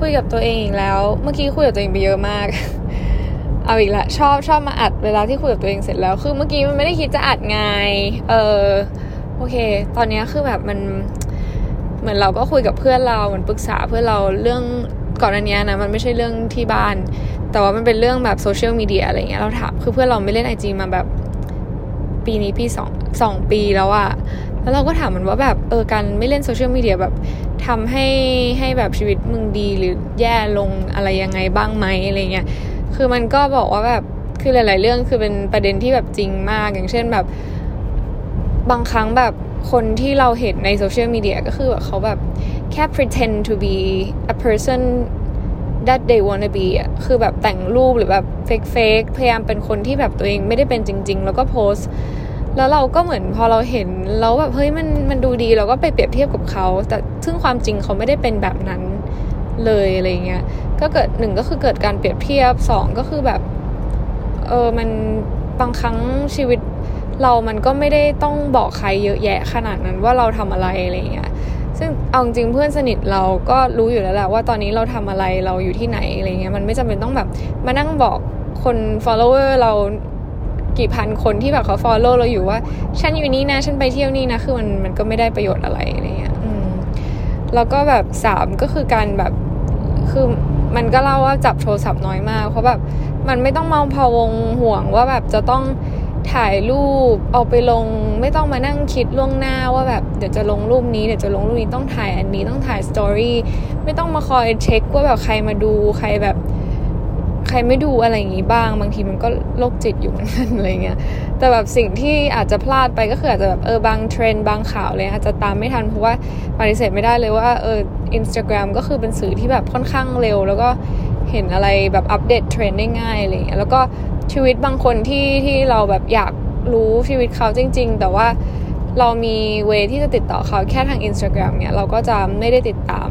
คุยกับตัวเองอีกแล้ว เมื่อกี้คุยกับตัวเองไปเยอะมาก เอาอีกละชอบชอบมาอัดเวลาที่คุยกับตัวเองเสร็จแล้ว คือเมื่อกี้มันไม่ได้คิดจะอัดไง เออโอเค ตอนนี้คือแบบมันเหมือนเราก็คุยกับเพื่อนเราเหมือนปรึกษาเพื่อนเราเรื่องก่อนอันนี้นะมันไม่ใช่เรื่องที่บ้าน แต่ว่ามันเป็นเรื่องแบบโซเชียลมีเดียอะไรเงี้ยเราถามคือเพื่อนเราไม่เล่นไอจีมาแบบปีนี้ปีสองสองปีแล้วอะแล้วเราก็ถามมันว่าแบบเออการไม่เล่นโซเชียลมีเดียแบบ ทำให้ให้แบบชีวิตมึงดีหรือแย่ลงอะไรยังไงบ้างไหมอะไรเงี้ยคือมันก็บอกว่าแบบคือหลาย ๆ เรื่องคือเป็นประเด็นที่แบบจริงมาก อย่างเช่นแบบ บางครั้งแบบคนที่เราเห็นในโซเชียลมีเดียก็คือแบบเขาแบบแค่ pretend to be a person that they wanna be อะคือแบบแต่งรูปหรือแบบ fake fake พยายามเป็นคนที่แบบตัวเองไม่ได้เป็นจริง ๆ แล้วก็โพส แล้วเราก็เหมือนพอเราเห็นแล้วแบบเฮ้ยมันมันดูดีเราก็ไปเปรียบเทียบกับเขา แต่ซึ่งความจริงเขาไม่ได้เป็นแบบนั้นเลยอะไรเงี้ยก็เกิดหนึ่งก็คือเกิดการเปรียบเทียบสองก็คือแบบเออมันบางครั้งชีวิตเรามันก็ไม่ได้ต้องบอกใครเยอะแยะขนาดนั้นว่าเราทำอะไรอะไรเงี้ยซึ่งเอาจริงเพื่อนสนิทเราก็รู้อยู่แล้วแหละว่าตอนนี้เราทำอะไรเราอยู่ที่ไหนอะไรเงี้ยมันไม่จำเป็นต้องแบบมานั่งบอกคน follower เรา กี่พันคนที่แบบเขา follow เราอยู่ว่า ฉันอยู่นี่นะ ฉันไปเที่ยวนี่นะ คือมันมันก็ไม่ได้ประโยชน์อะไรอะไรเงี้ยแล้วก็แบบสามก็คือการแบบคือมันก็เล่าว่าจับโทรศัพท์น้อยมาก เพราะแบบมันไม่ต้องมาพะวงห่วงว่าแบบจะต้องถ่ายรูปเอาไปลง ไม่ต้องมานั่งคิดล่วงหน้าว่าแบบเดี๋ยวจะลงรูปนี้เดี๋ยวจะลงรูปนี้ต้องถ่ายอันนี้ต้องถ่ายสตอรี่ไม่ต้องมาคอยเช็คว่าแบบใครมาดูใครแบบ ใครไม่ดูอะไรอย่างงี้บ้าง บางทีมันก็โรคจิตอยู่เหมือนกันอะไรเงี้ยแต่แบบสิ่งที่อาจจะพลาดไปก็คืออาจจะแบบเออบางเทรนด์บางข่าวเลยอาจจะตามไม่ทันเพราะว่าปฏิเสธไม่ได้เลยว่าเอออินสตาแกรมก็คือเป็นสื่อที่แบบค่อนข้างเร็ว แล้วก็เห็นอะไรแบบอัปเดตเทรนด์ได้ง่ายอะไรเงี้ยแล้วก็ชีวิตบางคนที่ที่เราแบบอยากรู้ชีวิตเขาจริง ๆ แต่ว่าเรามี way ที่จะติดต่อเขาแค่ทาง Instagram เนี่ยเราก็จะไม่ได้ติดตาม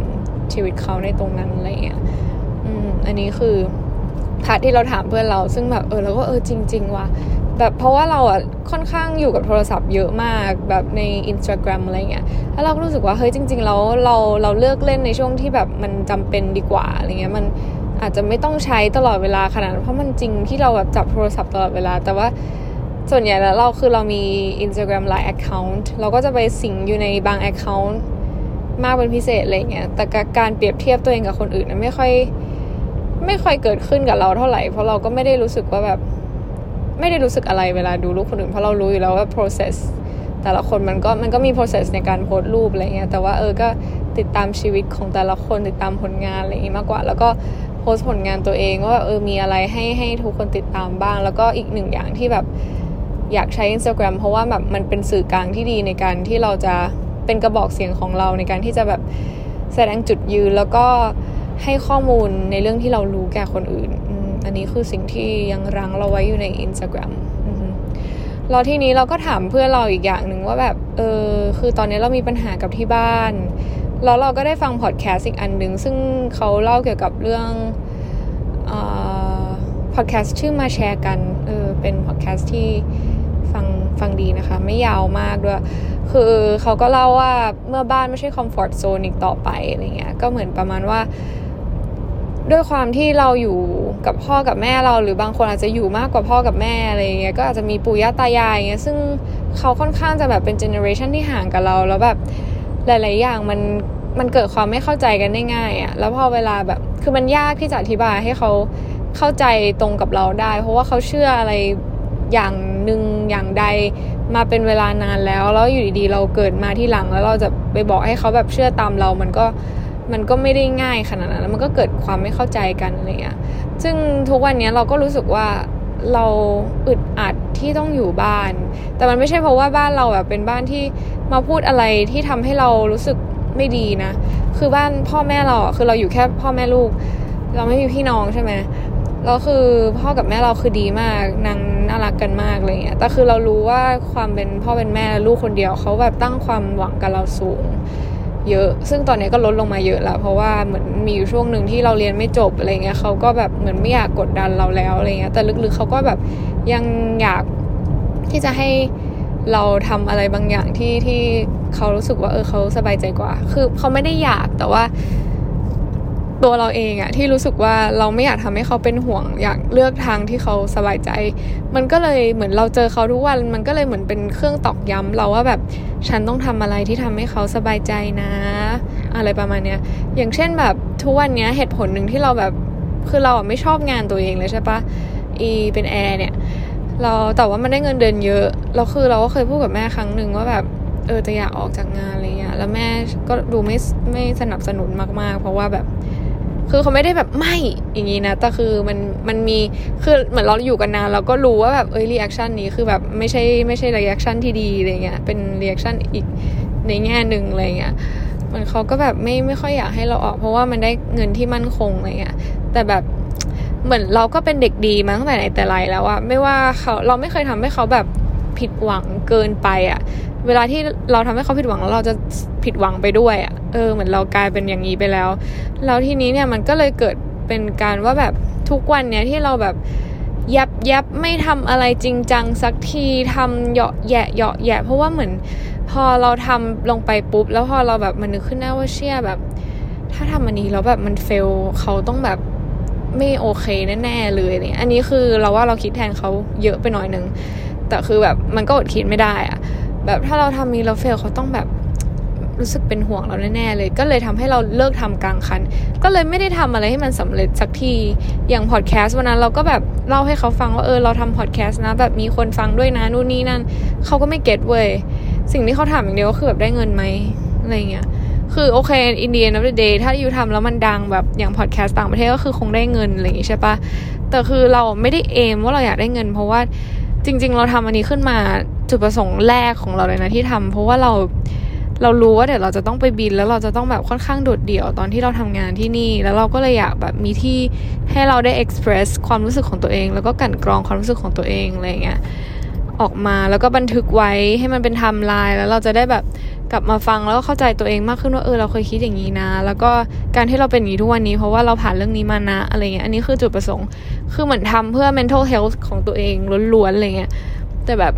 ชีวิตเขาในตรงนั้นอะไรเงี้ย อืม อันนี้คือ พาร์ทที่เราถามเพื่อนเราซึ่งแบบเออเราก็เออจริง ๆ ว่ะแบบเพราะว่าเราอะค่อนข้างอยู่กับโทรศัพท์เยอะมากแบบใน Instagram อะไรเงี้ยแล้วเราก็รู้สึกว่าเฮ้ยจริง ๆ แล้วเราเราเลือกเล่นในช่วงที่แบบมันจำเป็นดีกว่าอะไรเงี้ยมันอาจจะไม่ต้องใช้ตลอดเวลาขนาดเพราะมันจริงที่เราแบบจับโทรศัพท์ตลอดเวลา แต่ว่าส่วนใหญ่แล้วเราคือเรามี Instagram หลาย Account เราก็จะไปสิงอยู่ในบาง Account มากเป็นพิเศษอะไรเงี้ยแต่การเปรียบเทียบตัวเองกับคนอื่นไม่ค่อย ไม่ค่อยเกิดขึ้นกับเราเท่าไหร่ เพราะเราก็ไม่ได้รู้สึกว่าแบบ ไม่ได้รู้สึกอะไรเวลาดูรูปคนอื่นเพราะเรารู้อยู่แล้วว่า process แต่ละคนมันก็มันก็มี process ในการโพสต์รูปอะไรเงี้ยแต่ว่าเออก็ติดตามชีวิตของแต่ละคนติดตามผลงานอะไรอย่างงี้มากกว่า แล้วก็โพสต์ผลงานตัวเองว่าเออมีอะไรให้ให้ทุกคนติดตามบ้าง แล้วก็อีกหนึ่งอย่างที่แบบอยากใช้ Instagram เพราะว่าแบบมันเป็นสื่อกลางที่ดีในการที่เราจะเป็นกระบอกเสียงของเราในการที่จะแบบแสดงจุดยืนแล้วก็ ให้ข้อมูลในเรื่องที่เรารู้แก่คนอื่น อันนี้คือสิ่งที่ยังรั้งเราไว้อยู่ใน Instagram เราทีนี้เราก็ถามเพื่อนเราอีกอย่างหนึ่งว่าแบบเออคือตอนนี้เรามีปัญหากับที่บ้านแล้วเราก็ได้ฟังพอดแคสต์อีกอันหนึ่งซึ่งเขาเล่าเกี่ยวกับเรื่องพอดแคสต์ชื่อมาแชร์กันเออเป็นพอดแคสต์ที่ฟังฟังดีนะคะ ไม่ยาวมากด้วย คือเขาก็เล่าว่าเมื่อบ้านไม่ใช่คอมฟอร์ทโซนอีกต่อไปอะไรเงี้ยก็เหมือนประมาณว่า ด้วยความที่เราอยู่กับพ่อกับแม่เรา หรือบางคนอาจจะอยู่มากกว่าพ่อกับแม่อะไรเงี้ยก็อาจจะมีปู่ย่าตายายเงี้ยซึ่งเขาค่อนข้างจะแบบเป็นเจเนอเรชันที่ห่างกับเรา แล้วแบบหลาย ๆ อย่างมันมันเกิดความไม่เข้าใจกันได้ง่ายอะ่ะแล้วพอเวลาแบบคือมันยากที่จะอธิบายให้เขาเข้าใจตรงกับเราได้ เพราะว่าเขาเชื่ออะไรอย่างหนึ่งอย่างใดมาเป็นเวลานานแล้ว แล้วอยู่ดีๆ เราเกิดมาที่หลังแล้วเราจะไปบอกให้เขาแบบเชื่อตามเรา มันก็ มันก็ไม่ได้ง่ายขนาดนั้นแล้วมันก็เกิดความไม่เข้าใจกันอะไรเงี้ยซึ่งทุกวันนี้เราก็รู้สึกว่าเราอึดอัดที่ต้องอยู่บ้าน แต่มันไม่ใช่เพราะว่าบ้านเราแบบเป็นบ้านที่มาพูดอะไรที่ทำให้เรารู้สึกไม่ดีนะ คือบ้านพ่อแม่เราคือเราอยู่แค่พ่อแม่ลูก เราไม่มีพี่น้องใช่ไหมแล้วคือพ่อกับแม่เราคือดีมากนางน่ารักกันมากอะไรเงี้ย แต่คือเรารู้ว่าความเป็นพ่อเป็นแม่ลูกคนเดียวเขาแบบตั้งความหวังกับเราสูง เยอะ ซึ่งตอนนี้ก็ลดลงมาเยอะแล้วเพราะว่าเหมือนมีอยู่ช่วงหนึ่งที่เราเรียนไม่จบอะไรเงี้ยเขาก็แบบเหมือนไม่อยากกดดันเราแล้วอะไรเงี้ยแต่ลึกๆเขาก็แบบยังอยากที่จะให้เราทำอะไรบางอย่างที่ที่เขารู้สึกว่าเออเขาสบายใจกว่า คือเขาไม่ได้อยากแต่ว่า ตัวเราเองอะที่รู้สึกว่าเราไม่อยากทำให้เขาเป็นห่วง อยากเลือกทางที่เขาสบายใจ มันก็เลยเหมือนเราเจอเขาทุกวัน มันก็เลยเหมือนเป็นเครื่องตอกย้ำเราว่าแบบฉันต้องทำอะไรที่ทำให้เขาสบายใจนะ อะไรประมาณเนี้ย อย่างเช่นแบบทุกวันเนี้ยเหตุผลหนึ่งที่เราแบบคือเราไม่ชอบงานตัวเองเลยใช่ปะอีเป็นแอร์เนี่ยเราแต่ว่ามันได้เงินเดือนเยอะแล้วคือเราก็เคยพูดกับแม่ครั้งหนึ่งว่าแบบเออจะอยากออกจากงานอะไรเงี้ยแล้วแม่ก็ดูไม่ไม่สนับสนุนมากๆ เพราะว่าแบบ คือเขาไม่ได้แบบไม่อย่างนี้นะแต่คือมันมันมีคือเหมือนเราอยู่กันนานเราก็รู้ว่าแบบเอ้ย reaction นี้คือแบบไม่ใช่ไม่ใช่ reaction ที่ดีอะไรเงี้ยเป็น reaction อีกในแง่หนึ่งอะไรเงี้ยมันเขาก็แบบไม่ไม่ค่อยอยากให้เราออก เพราะว่ามันได้เงินที่มั่นคงอะไรเงี้ยแต่แบบเหมือนเราก็เป็นเด็กดีมาตั้งแต่ไหนแต่ไรแล้วอะไม่ว่าเขาเราไม่เคยทำให้เขาแบบ ผิดหวังเกินไปอะเวลาที่เราทำให้เขาผิดหวังแล้วเราจะผิดหวังไปด้วยอะเออเหมือนเรากลายเป็นอย่างนี้ไปแล้วแล้วทีนี้เนี่ยมันก็เลยเกิดเป็นการว่าแบบทุกวันเนี่ยที่เราแบบยับยับไม่ทำอะไรจริงจังสักทีทำเหยาะแยะเหยาะแยะเพราะว่าเหมือนพอเราทำลงไปปุ๊บ แล้วพอเราแบบมันนึกขึ้นได้ว่าเชื่อแบบ ถ้าทำอันนี้แล้วแบบมันเฟลเขาต้องแบบไม่โอเคแน่ๆเลยเนี่ย อันนี้คือเราว่าเราคิดแทนเขาเยอะไปหน่อยนึง แต่คือแบบมันก็อดคิดไม่ได้อะแบบถ้าเราทำนี้เราเฟลเขาต้องแบบรู้สึกเป็นห่วงเราแน่ๆเลย ก็เลยทำให้เราเลิกทำกลางคัน ก็เลยไม่ได้ทำอะไรให้มันสำเร็จสักที อย่างพอดแคสต์วันนั้นเราก็แบบเล่าให้เขาฟังว่าเออเราทำพอดแคสต์นะ แบบมีคนฟังด้วยนะนู่นนี่นั่นเขาก็ไม่เก็ตเว้ยสิ่งที่เขาถามอย่างเดียวก็คือแบบได้เงินไหมอะไรเงี้ยคือโอเคอินเดียนับเดย์ถ้าอยู่ทำแล้วมันดังแบบอย่างพอดแคสต์ต่างประเทศก็คือคงได้เงินอะไรอย่างงี้ใช่ปะแต่คือเราไม่ได้เอมว่าเราอยากได้เงิน เพราะว่า จริง ๆ เราทำอันนี้ขึ้นมาจุดประสงค์แรกของเราเลยนะที่ทำเพราะว่าเราเรารู้ว่าเดี๋ยวเราจะต้องไปบินแล้วเราจะต้องแบบค่อนข้างโดดเดี่ยวตอนที่เราทำงานที่นี่ แล้วเราก็เลยอยากแบบมีที่ให้เราได้เอ็กซ์เพรสความรู้สึกของตัวเอง แล้วก็กันกรองความรู้สึกของตัวเองอะไรเงี้ยออกมาแล้วก็บันทึกไว้ให้มันเป็นไทม์ไลน์แล้วเราจะได้แบบ กลับมาฟังแล้วก็เข้าใจตัวเองมากขึ้นว่าเออเราเคยคิดอย่างนี้นะ แล้วก็การที่เราเป็นอย่างนี้ทุกวันนี้ เพราะว่าเราผ่านเรื่องนี้มานะอะไรเงี้ยอันนี้คือจุดประสงค์ คือเหมือนทำเพื่อ mental health ของตัวเองล้วนๆอะไรเงี้ยแต่แบบ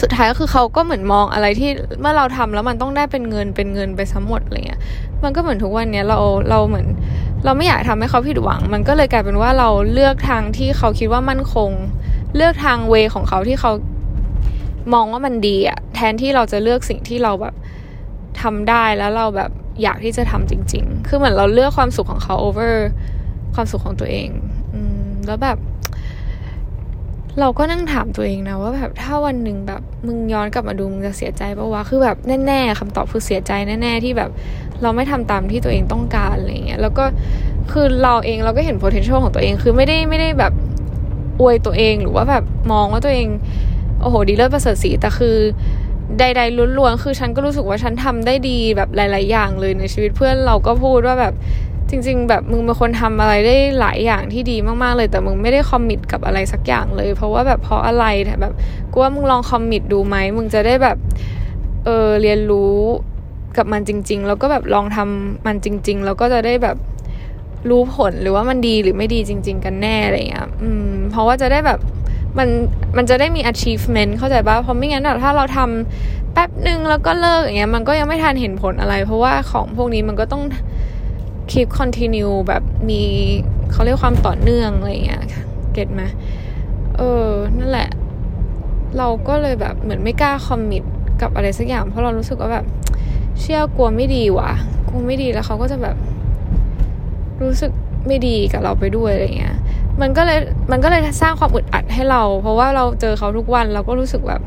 สุดท้ายก็คือเขาก็เหมือนมองอะไรที่เมื่อเราทำแล้วมันต้องได้เป็นเงินเป็นเงินไปทั้งหมดอะไรเงี้ยมันก็เหมือนทุกวันเนี้ยเราเราเหมือน เราไม่อยากทำให้เขาผิดหวัง มันก็เลยกลายเป็นว่าเราเลือกทางที่เขาคิดว่ามั่นคง เลือกทางเวของเขาที่เขามองว่ามันดีอะ นที่เราจะเลือกสิ่งที่เราแบบทำได้แล้วเราแบบอยากที่จะทำจริง ๆ คือเหมือนเราเลือกความสุขของเขา over ความสุขของตัวเอง อืม แล้วแบบ เราก็นั่งถามตัวเองนะว่าแบบถ้าวันหนึ่งแบบมึงย้อนกลับมาดูมึงจะเสียใจปะวะ คือแบบแน่ๆคำตอบคือเสียใจแน่ๆที่แบบ เราไม่ทำตามที่ตัวเองต้องการอะไรเงี้ย แล้วก็คือเราเองเราก็เห็น potential ของตัวเอง คือไม่ได้ไม่ได้แบบอวยตัวเองหรือว่าแบบมองว่าตัวเอง โอ้โห ดีเลิศประเสริฐสีแต่คือ ใดๆล้วนๆคือฉันก็รู้สึกว่าฉันทำได้ดีแบบหลาย ๆ อย่างเลยในชีวิตเพื่อนเราก็พูดว่าแบบจริง ๆ แบบมึงเป็นคนทำอะไรได้หลายอย่างที่ดีมากๆเลย แต่มึงไม่ได้คอมมิตกับอะไรสักอย่างเลย เพราะว่าแบบเพราะอะไรแต่แบบกูว่ามึงลองคอมมิตดูไหมมึงจะได้แบบเออเรียนรู้กับมันจริง ๆ แล้วก็แบบลองทำมันจริง ๆ แล้วก็จะได้แบบรู้ผลหรือว่ามันดีหรือไม่ดีจริง ๆ กันแน่อะไรเงี้ยอืมเพราะว่าจะได้แบบ มันมันจะได้มี achievement เข้าใจป่ะเพราะไม่งั้นถ้าเราทำแป๊บหนึ่งแล้วก็เลิกอย่างเงี้ยมันก็ยังไม่ทันเห็นผลอะไร เพราะว่าของพวกนี้มันก็ต้อง keep continue แบบมีเขาเรียกความต่อเนื่องอะไรเงี้ยเก็ตไหมเออ นั่นแหละ เราก็เลยแบบเหมือนไม่กล้าคอมมิตกับอะไรสักอย่าง เพราะเรารู้สึกว่าแบบ เชื่อกลัวไม่ดีว่ะกลัวไม่ดีแล้วเขาก็จะแบบ รู้สึกไม่ดีกับเราไปด้วยอะไรเงี้ย มันก็เลยมันก็เลยสร้างความอึดอัดให้เรา เพราะว่าเราเจอเขาทุกวันเราก็รู้สึกแบบ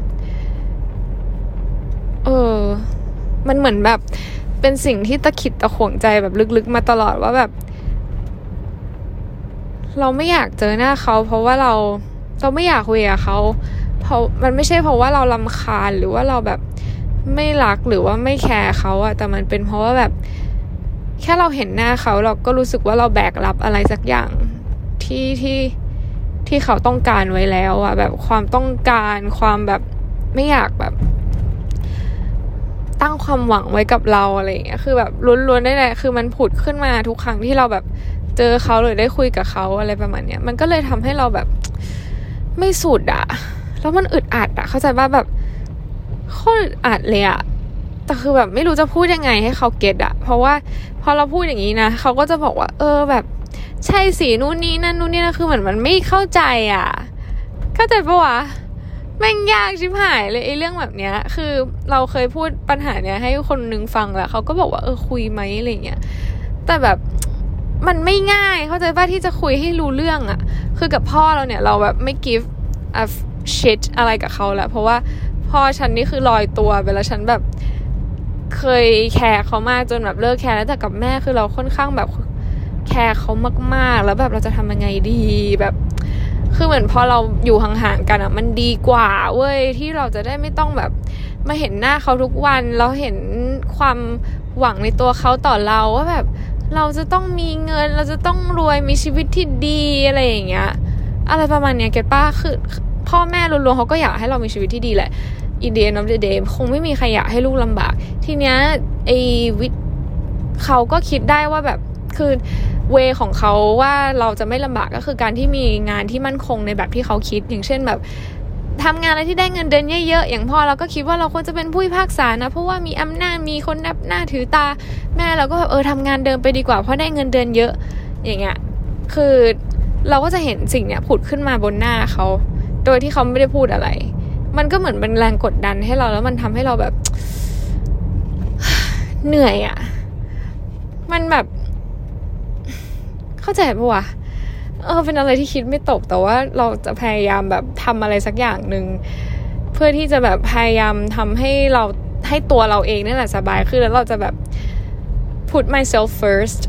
เออ มันเหมือนแบบ เป็นสิ่งที่ตะขิดตะขวงใจแบบลึกๆมาตลอดว่าแบบ เราไม่อยากเจอหน้าเขา เพราะว่าเราเราไม่อยากคุยกับเขาเพราะมันไม่ใช่เพราะว่าเราลำคาญหรือว่าเราแบบไม่รักหรือว่าไม่แคร์เขาอะแต่มันเป็นเพราะว่าแบบ แค่เราเห็นหน้าเขาเราก็รู้สึกว่าเราแบกรับอะไรสักอย่าง ที่ที่ที่เขาต้องการไว้แล้วอะแบบความต้องการความแบบไม่อยากแบบ ตั้งความหวังไว้กับเราอะไรอย่างเงี้ยคือแบบล้วนๆได้เลยคือมันผุดขึ้นมาทุกครั้งที่เราแบบเจอเขาหรือได้คุยกับเขาอะไรประมาณเนี้ยมันก็เลยทำให้เราแบบไม่สุดอะแล้วมันอึดอัดอะเข้าใจว่าแบบโคตรอึดอัดเลยอะแต่คือแบบไม่รู้จะพูดยังไงให้เขาเก็ตอะเพราะว่าพอเราพูดอย่างนี้นะเขาก็จะบอกว่า เออแบบ ใช่สีนู่นนี่นั่นนู่นนี่นะคือเหมือนมันไม่เข้าใจอะเข้าใจปะวะแม่งยากชิบหายเลยไอ้เรื่องแบบเนี้ย คือเราเคยพูดปัญหาเนี้ยให้คนนึงฟังแล้วเขาก็บอกว่าเออคุยไหมอะไรเงี้ยแต่แบบมันไม่ง่ายเข้าใจป่ะที่จะคุยให้รู้เรื่องอะคือกับพ่อเราเนี่ยเราแบบไม่ give a shit อะไรกับเขาแล้วเพราะว่าพ่อฉันนี่คือลอยตัวไปแล้วฉันแบบเคยแคร์เขามากจนแบบเลิกแคร์แล้วแต่กับแม่คือเราค่อนข้างแบบ แคร์เขามาก ๆ แล้วแบบเราจะทำยังไงดีแบบ คือเหมือนพอเราอยู่ห่างๆกันอะมันดีกว่าเว้ยที่เราจะได้ไม่ต้องแบบมาเห็นหน้าเขาทุกวันเราเห็นความหวังในตัวเขาต่อเราว่าแบบ เราจะต้องมีเงิน เราจะต้องรวยมีชีวิตที่ดีอะไรอย่างเงี้ย อะไรประมาณเนี้ย get ป้ะคือพ่อแม่รวมๆเขาก็อยากให้เรามีชีวิตที่ดีแหละ in the end of day คงไม่มีใครอยากให้ลูกลำบาก ทีเนี้ยไอวิทเขาก็คิดได้ว่าแบบคือ เวของเขาว่าเราจะไม่ลำบากก็คือการที่มีงานที่มั่นคงในแบบที่เขาคิด อย่างเช่นแบบทำงานอะไรที่ได้เงินเดือนเยอะๆ อย่างพ่อเราก็คิดว่าเราควรจะเป็นผู้พิพากษานะ เพราะว่ามีอำนาจ มีคนนับหน้าถือตา แม่เราก็แบบเออทำงานเดิมไปดีกว่า เพราะได้เงินเดือนเยอะ อย่างเงี้ย คือเราก็จะเห็นสิ่งเนี้ยผุดขึ้นมาบนหน้าเขา โดยที่เขาไม่ได้พูดอะไร มันก็เหมือนเป็นแรงกดดันให้เรา แล้วมันทำให้เราแบบ เหนื่อยอะ่ะ มันแบบ เข้าใจปะวะเออเป็นอะไรที่คิดไม่ตกแต่ว่าเราจะพยายามแบบทำอะไรสักอย่างหนึ่งเพื่อที่จะแบบพยายามทำให้เราให้ตัวเราเองนี่แหละสบายขึ้นแล้วเราจะแบบ put myself first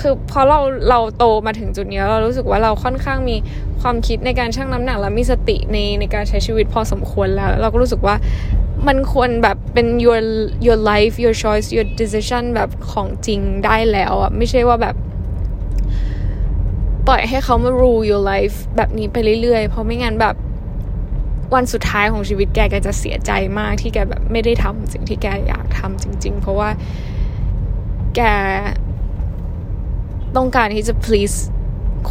คือพอเราเราโตมาถึงจุดนี้เรารู้สึกว่าเราค่อนข้างมีความคิดในการชั่งน้ำหนักและมีสติในในการใช้ชีวิตพอสมควรแล้ว เราก็รู้สึกว่ามันควรแบบเป็น your your life your choice your decision แบบของจริงได้แล้วอะไม่ใช่ว่าแบบ ปล่อยให้เขามา rule your life แบบนี้ไปเรื่อยๆ เพราะไม่งั้นแบบวันสุดท้ายของชีวิตแกแกจะเสียใจมากที่แกแบบไม่ได้ทำสิ่งที่แกอยากทำจริง ๆ เพราะว่าแกต้องการที่จะ please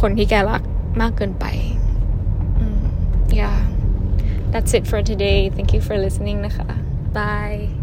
คนที่แกรักมากเกินไป yeah that's it for today thank you for listening นะคะ bye